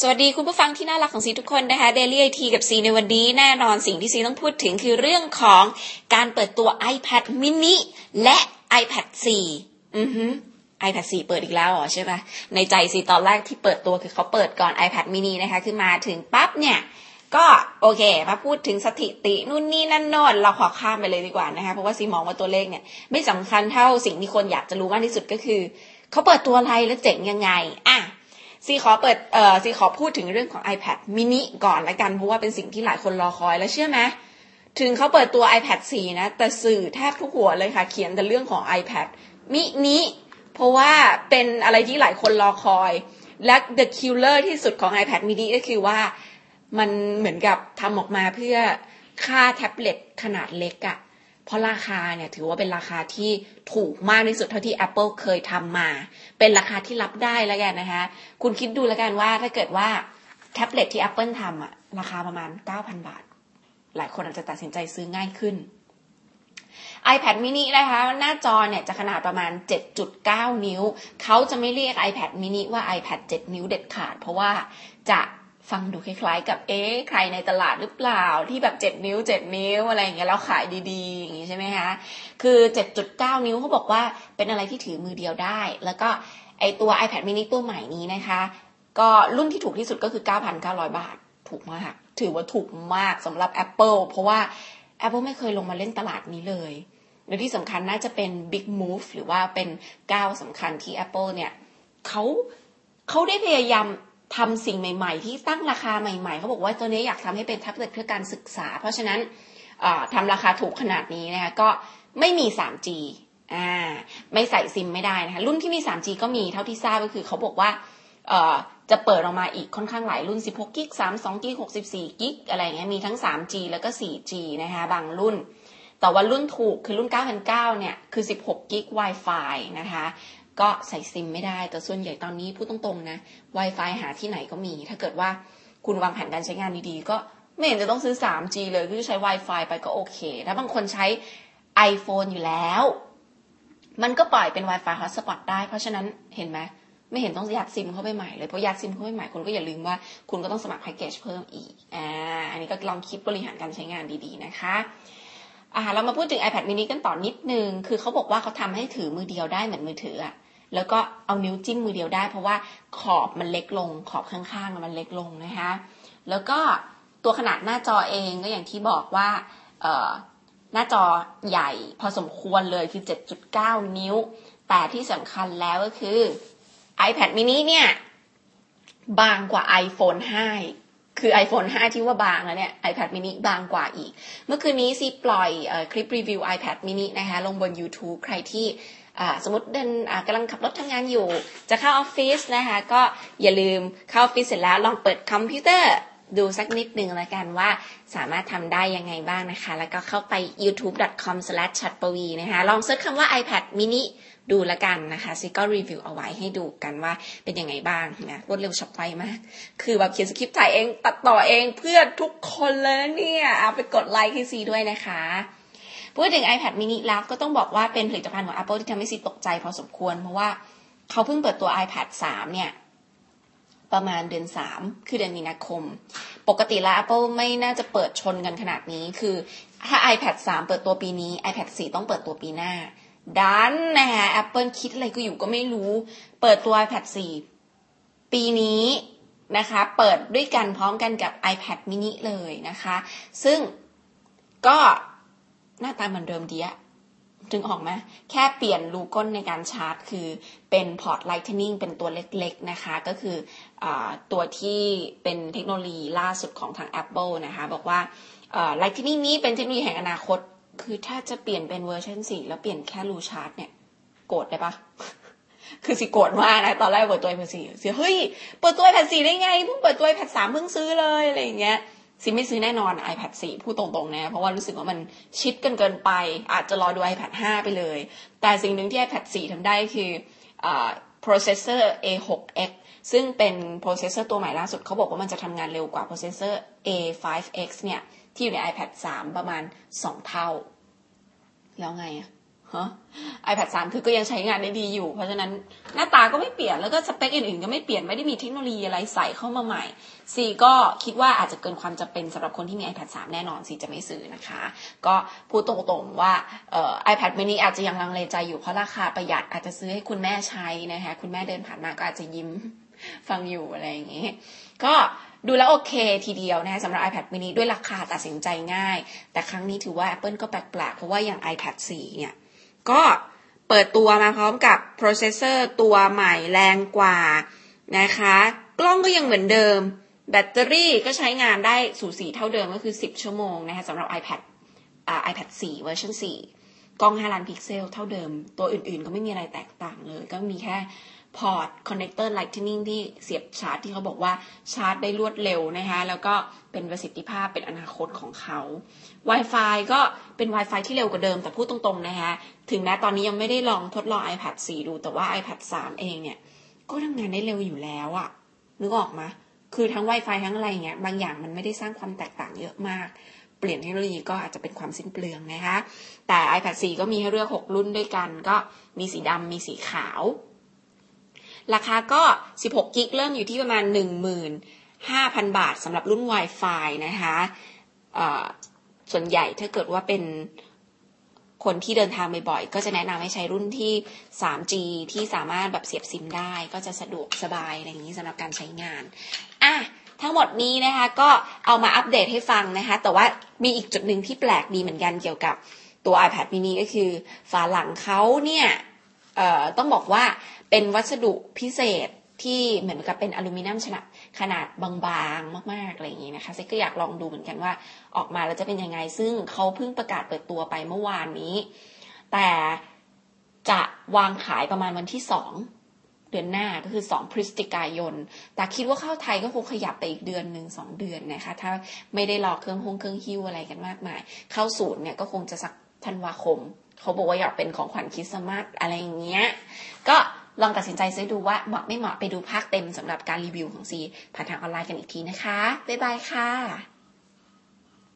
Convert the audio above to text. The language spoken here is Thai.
สวัสดีคุณผู้ฟังที่น่ารักของซีทุกคนนะคะ Daily IT กับซีในวันนี้แน่นอนสิ่งที่ซีต้องพูดถึงคือเรื่องของการเปิดตัว iPad mini และ iPad 4 อือฮึ iPad 4เปิดอีกแล้วเหรอใช่ไหมในใจซีตอนแรกที่เปิดตัวคือเขาเปิดก่อน iPad mini นะคะ คือมาถึงปั๊บเนี่ย ก็โอเค มาพูดถึงสถิตินู่นนี่นั่นโนอนเราขอข้ามไปเลยดีกว่านะคะ เพราะว่าซีมองว่าตัวเลขเนี่ย ไม่สำคัญเท่าสิ่งที่คนอยากจะรู้มากที่สุดก็คือ เขาเปิดตัวอะไรและเจ๋งยังไง อะ ซีขอเปิดเอ่อซีขอพูดถึงเรื่องของ iPad mini ก่อนละกัน เพราะว่าเป็นสิ่งที่หลายคนรอคอยแล้วเชื่อไหมถึงเขาเปิดตัว iPad 4 นะ แต่สื่อแทบทุกหัวเลยค่ะ เขียนแต่เรื่องของ iPad mini เพราะว่าเป็นอะไรที่หลายคนรอคอย และ the killer ที่สุดของ iPad mini ก็คือว่ามันเหมือนกับทำออกมาเพื่อค่าแท็บเล็ตขนาดเล็กอะ ราะราคาเนี่ยถือว่าเป็นราคาที่ถูกมากที่สุดเท่าที่ Apple เคยทำมา เป็นราคาที่รับได้แล้วกันนะคะ คุณคิดดูแล้วกันว่าถ้าเกิดว่าแท็บเล็ตที่ Apple ทำอะราคาประมาณ 9,000 บาท หลายคนอาจจะตัดสินใจซื้อง่ายขึ้น iPad mini นะคะ หน้าจอเนี่ยจะขนาดประมาณ 7.9 นิ้ว เขาจะไม่เรียก iPad mini ว่า iPad 7 นิ้วเด็ดขาด เพราะว่าจะ ฟังดูคล้ายๆ กับเอ๊ะใครในตลาดหรือเปล่าที่แบบเจ็ดนิ้วเจ็ดนิ้วอะไรอย่างเงี้ยแล้วขายดีๆ อย่างงี้ใช่ไหมคะคือเจ็ดจุดเก้านิ้วเขาบอกว่าเป็นอะไรที่ถือมือเดียวได้ แล้วก็ไอตัว iPad mini ตัวใหม่นี้นะคะ ก็รุ่นที่ถูกที่สุดก็คือ 9,900 บาท ถูกมาก ถือว่าถูกมากสำหรับ Apple เพราะว่า Apple ไม่เคยลงมาเล่นตลาดนี้เลยและที่สำคัญน่าจะเป็น big move หรือว่าเป็นก้าวสำคัญที่ Apple เนี่ยเขาเขาได้พยายาม ทำสิ่งใหม่ ๆ ที่ตั้งราคาใหม่ ๆเขาบอกว่าตัวนี้อยากทำให้เป็นแท็บเล็ตเพื่อการศึกษา เพราะฉะนั้นทำราคาถูกขนาดนี้นะคะก็ไม่มี 3G อ่าไม่ใส่ซิมไม่ได้นะคะรุ่นที่มี 3G ก็มีเท่าที่ทราบก็คือเขาบอกว่าจะเปิดออกมาอีกค่อนข้างหลายรุ่น 16กิก32กิก64กิกอะไรเงี้ยมีทั้ง 3G แล้วก็ 4G นะคะบางรุ่น แต่ว่ารุ่นถูกคือรุ่น 9,900เนี่ยคือ 16กิก Wi-Fi นะคะ ก็ใส่ซิมไม่ได้ แต่ส่วนใหญ่ตอนนี้พูดตรงๆนะ Wi-Fi หาที่ไหนก็มี ถ้าเกิดว่าคุณวางแผนการใช้งานดีๆ ก็ไม่เห็นจะต้องซื้อ 3G เลยคือใช้ Wi-Fi ไปก็โอเค ถ้าบางคนใช้ iPhone อยู่แล้ว มันก็ปล่อยเป็น Wi-Fi hotspot ได้ เพราะฉะนั้นเห็นไหมไม่เห็นต้องยัดซิมเข้าไปใหม่เลย เพราะยัดซิมเข้าไปใหม่คุณก็อย่าลืมว่าคุณก็ต้องสมัครแพ็กเกจเพิ่มอีก อ่า อันนี้ก็ลองคิดบริหารการใช้งานดีๆนะคะอ่าเรามาพูดถึง iPad mini กันต่อนิดนึง คือเขาบอกว่าเขาทำให้ถือมือเดียวได้เหมือนมือถืออะ แล้วก็เอานิ้วจิ้มมือเดียวได้ เพราะว่าขอบมันเล็กลง ขอบข้างๆมันเล็กลงนะคะ แล้วก็ตัวขนาดหน้าจอเองก็อย่างที่บอกว่าหน้าจอใหญ่พอสมควรเลยคือ 7.9 นิ้ว แต่ที่สำคัญแล้วก็คือ iPad mini เนี่ย บางกว่า iPhone 5 คือ iPhone 5 ที่ว่าบางแล้วเนี่ย iPad mini บางกว่าอีก เมื่อคืนนี้ซีปล่อยคลิปรีวิว iPad mini นะคะ ลงบน YouTube ใครที่ สมมติเดินกำลังขับรถทำงานอยู่ จะเข้าออฟฟิศนะคะก็อย่าลืมเข้าออฟฟิศเสร็จแล้วลองเปิดคอมพิวเตอร์ดูสักนิดหนึ่งแล้วกันว่าสามารถทำได้ยังไงบ้างนะคะ แล้วก็เข้าไป youtube.com/chatpv นะคะ ลอง search คำว่า iPad mini ดูละกันนะคะซีก็รีวิวเอาไว้ให้ดูกันว่าเป็นยังไงบ้างนะรวดเร็วฉับไวมาก คือแบบเขียนสคริปต์ถ่ายเองตัดต่อเองเพื่อทุกคนเลยเนี่ยเอาไปกดไลค์ให้ซีด้วยนะคะ พูดถึง iPad mini แล้วก็ต้องบอกว่าเป็นผลิตภัณฑ์ของ Apple ที่ทำให้ซีตกใจพอสมควร เพราะว่าเขาเพิ่งเปิดตัว iPad 3 เนี่ย ประมาณเดือน 3 คือเดือนมีนาคม ปกติแล้ว Apple ไม่น่าจะเปิดชนกันขนาดนี้ คือถ้า iPad 3 เปิดตัวปีนี้ iPad 4 ต้องเปิดตัวปีหน้า ดันนะฮะ Apple คิดอะไรก็อยู่ก็ไม่รู้ เปิดตัว iPad 4 ปีนี้นะคะ เปิดด้วยกันพร้อมกันกับ iPad mini เลยนะคะ ซึ่งก็ หน้าตาเหมือนเดิมดีอะนึกออกไหมแค่เปลี่ยนรูก้นในการชาร์จ คือเป็น port Lightning เป็นตัวเล็กๆนะคะ ก็คือตัวที่เป็นเทคโนโลยีล่าสุดของทาง Apple นะคะ บอกว่า Lightning นี้เป็นเทคโนโลยีแห่งอนาคต คือถ้าจะเปลี่ยนเป็นเวอร์ชัน4แล้วเปลี่ยนแค่รูชาร์จเนี่ย โกรธได้ปะคือสิโกรธมากนะ ตอนแรกเปิดตัว iPad 4เสียเฮ้ย เปิดตัว iPad 4ได้ไงเพิ่งเปิดตัว iPad 3เพิ่งซื้อเลยอะไรอย่างเงี้ย ซิไม่ซื้อแน่นอน iPad 4 พูดตรงๆนะ เพราะว่ารู้สึกว่ามันชิดกันเกินไป อาจจะรอดู iPad 5 ไปเลย แต่สิ่งหนึ่งที่ iPad 4 ทำได้คือ processor A6X ซึ่งเป็น processor ตัวใหม่ล่าสุดเขาบอกว่ามันจะทำงานเร็วกว่า processor A5X เนี่ย ที่อยู่ใน iPad 3 ประมาณ 2 เท่า แล้วไงอะ iPad 3 คือก็ยังใช้งานได้ดีอยู่ เพราะฉะนั้นหน้าตาก็ไม่เปลี่ยนแล้วก็สเปคอื่นๆ ก็ไม่เปลี่ยนไม่ได้มีเทคโนโลยีอะไรใส่เข้ามาใหม่ซีก็คิดว่าอาจจะเกินความจำเป็นสำหรับคนที่มี iPad 3 แน่นอนซีจะไม่ซื้อนะคะ ก็พูดตรงๆว่าเอ่อ iPad mini อาจจะยังลังเลใจอยู่เพราะราคาประหยัดอาจจะซื้อให้คุณแม่ใช้นะคะคุณแม่เดินผ่านมาก็อาจจะยิ้มฟังอยู่อะไรอย่างงี้ ก็ดูแล้วโอเคทีเดียวนะคะสำหรับ iPad mini ด้วยราคาตัดสินใจง่าย แต่ครั้งนี้ถือว่า Apple ก็แปลกๆเพราะว่าอย่าง iPad 4 เนี่ย ก็เปิดตัวมาพร้อมกับ processor ตัวใหม่แรงกว่านะคะ กล้องก็ยังเหมือนเดิม แบตเตอรี่ก็ใช้งานได้สูสีเท่าเดิมก็คือ 10 ชั่วโมงนะคะสำหรับ iPad อ่า iPad 4 เวอร์ชัน4กล้อง 5 ล้านพิกเซลเท่าเดิม ตัวอื่นๆก็ไม่มีอะไรแตกต่างเลย ก็มีแค่ port connector Lightning ที่เสียบชาร์จที่เขาบอกว่าชาร์จได้รวดเร็วนะคะ แล้วก็เป็นประสิทธิภาพเป็นอนาคตของเขา Wi-Fi ก็เป็น Wi-Fi ที่เร็วกว่าเดิมแต่พูดตรงๆนะคะ ถึงแม้ตอนนี้ยังไม่ได้ลองทดลอง iPad 4 ดูแต่ว่า iPad 3 เองเนี่ย ก็ทำงานได้เร็วอยู่แล้วอะนึกออกไหมคือทั้ง Wi-Fi ทั้งอะไรเงี้ยบางอย่างมันไม่ได้สร้างความแตกต่างเยอะมากเปลี่ยนเทคโนโลยีก็อาจจะเป็นความสิ้นเปลืองนะคะ แต่ iPad 4 ก็มีให้เลือก 6 รุ่นด้วยกัน ก็มีสีดำ มีสีขาว ราคาก็ 16 กิกเริ่มอยู่ที่ประมาณ 15,000 บาทสำหรับรุ่น Wi-Fi นะคะส่วนใหญ่ถ้าเกิดว่าเป็นคนที่เดินทางบ่อยๆ ก็จะแนะนำให้ใช้รุ่นที่ 3G ที่สามารถแบบเสียบซิมได้ ก็จะสะดวกสบายอะไรอย่างนี้สำหรับการใช้งาน อะ ทั้งหมดนี้นะคะก็เอามาอัปเดตให้ฟังนะคะ แต่ว่ามีอีกจุดหนึ่งที่แปลกดีเหมือนกันเกี่ยวกับตัว iPad mini ก็คือ ฝาหลังเขาเนี่ย ต้องบอกว่าเป็นวัสดุพิเศษที่เหมือนกับเป็นอลูมิเนียมขนาดขนาดบางๆมากๆอะไรอย่างนี้นะคะเซ็กก็อยากลองดูเหมือนกันว่าออกมาแล้วจะเป็นยังไง ซึ่งเขาเพิ่งประกาศเปิดตัวไปเมื่อวานนี้ แต่จะวางขายประมาณวันที่สองเดือนหน้าก็คือสองพฤศจิกายน แต่คิดว่าเข้าไทยก็คงขยับไปอีกเดือนหนึ่งสองเดือนนะคะ ถ้าไม่ได้รอเครื่องฮงเครื่องฮิ้วอะไรกันมากมาย เข้าศูนย์เนี่ยก็คงจะสัก ธันวาคม เขาบอกว่าอยากเป็นของขวัญคริสต์มาสอะไรอย่างเงี้ย ก็ลองตัดสินใจซื้อดูว่าเหมาะไม่เหมาะไปดูภาคเต็มสำหรับการรีวิวของซีผ่านทางออนไลน์กันอีกทีนะคะ บ๊ายบายค่ะ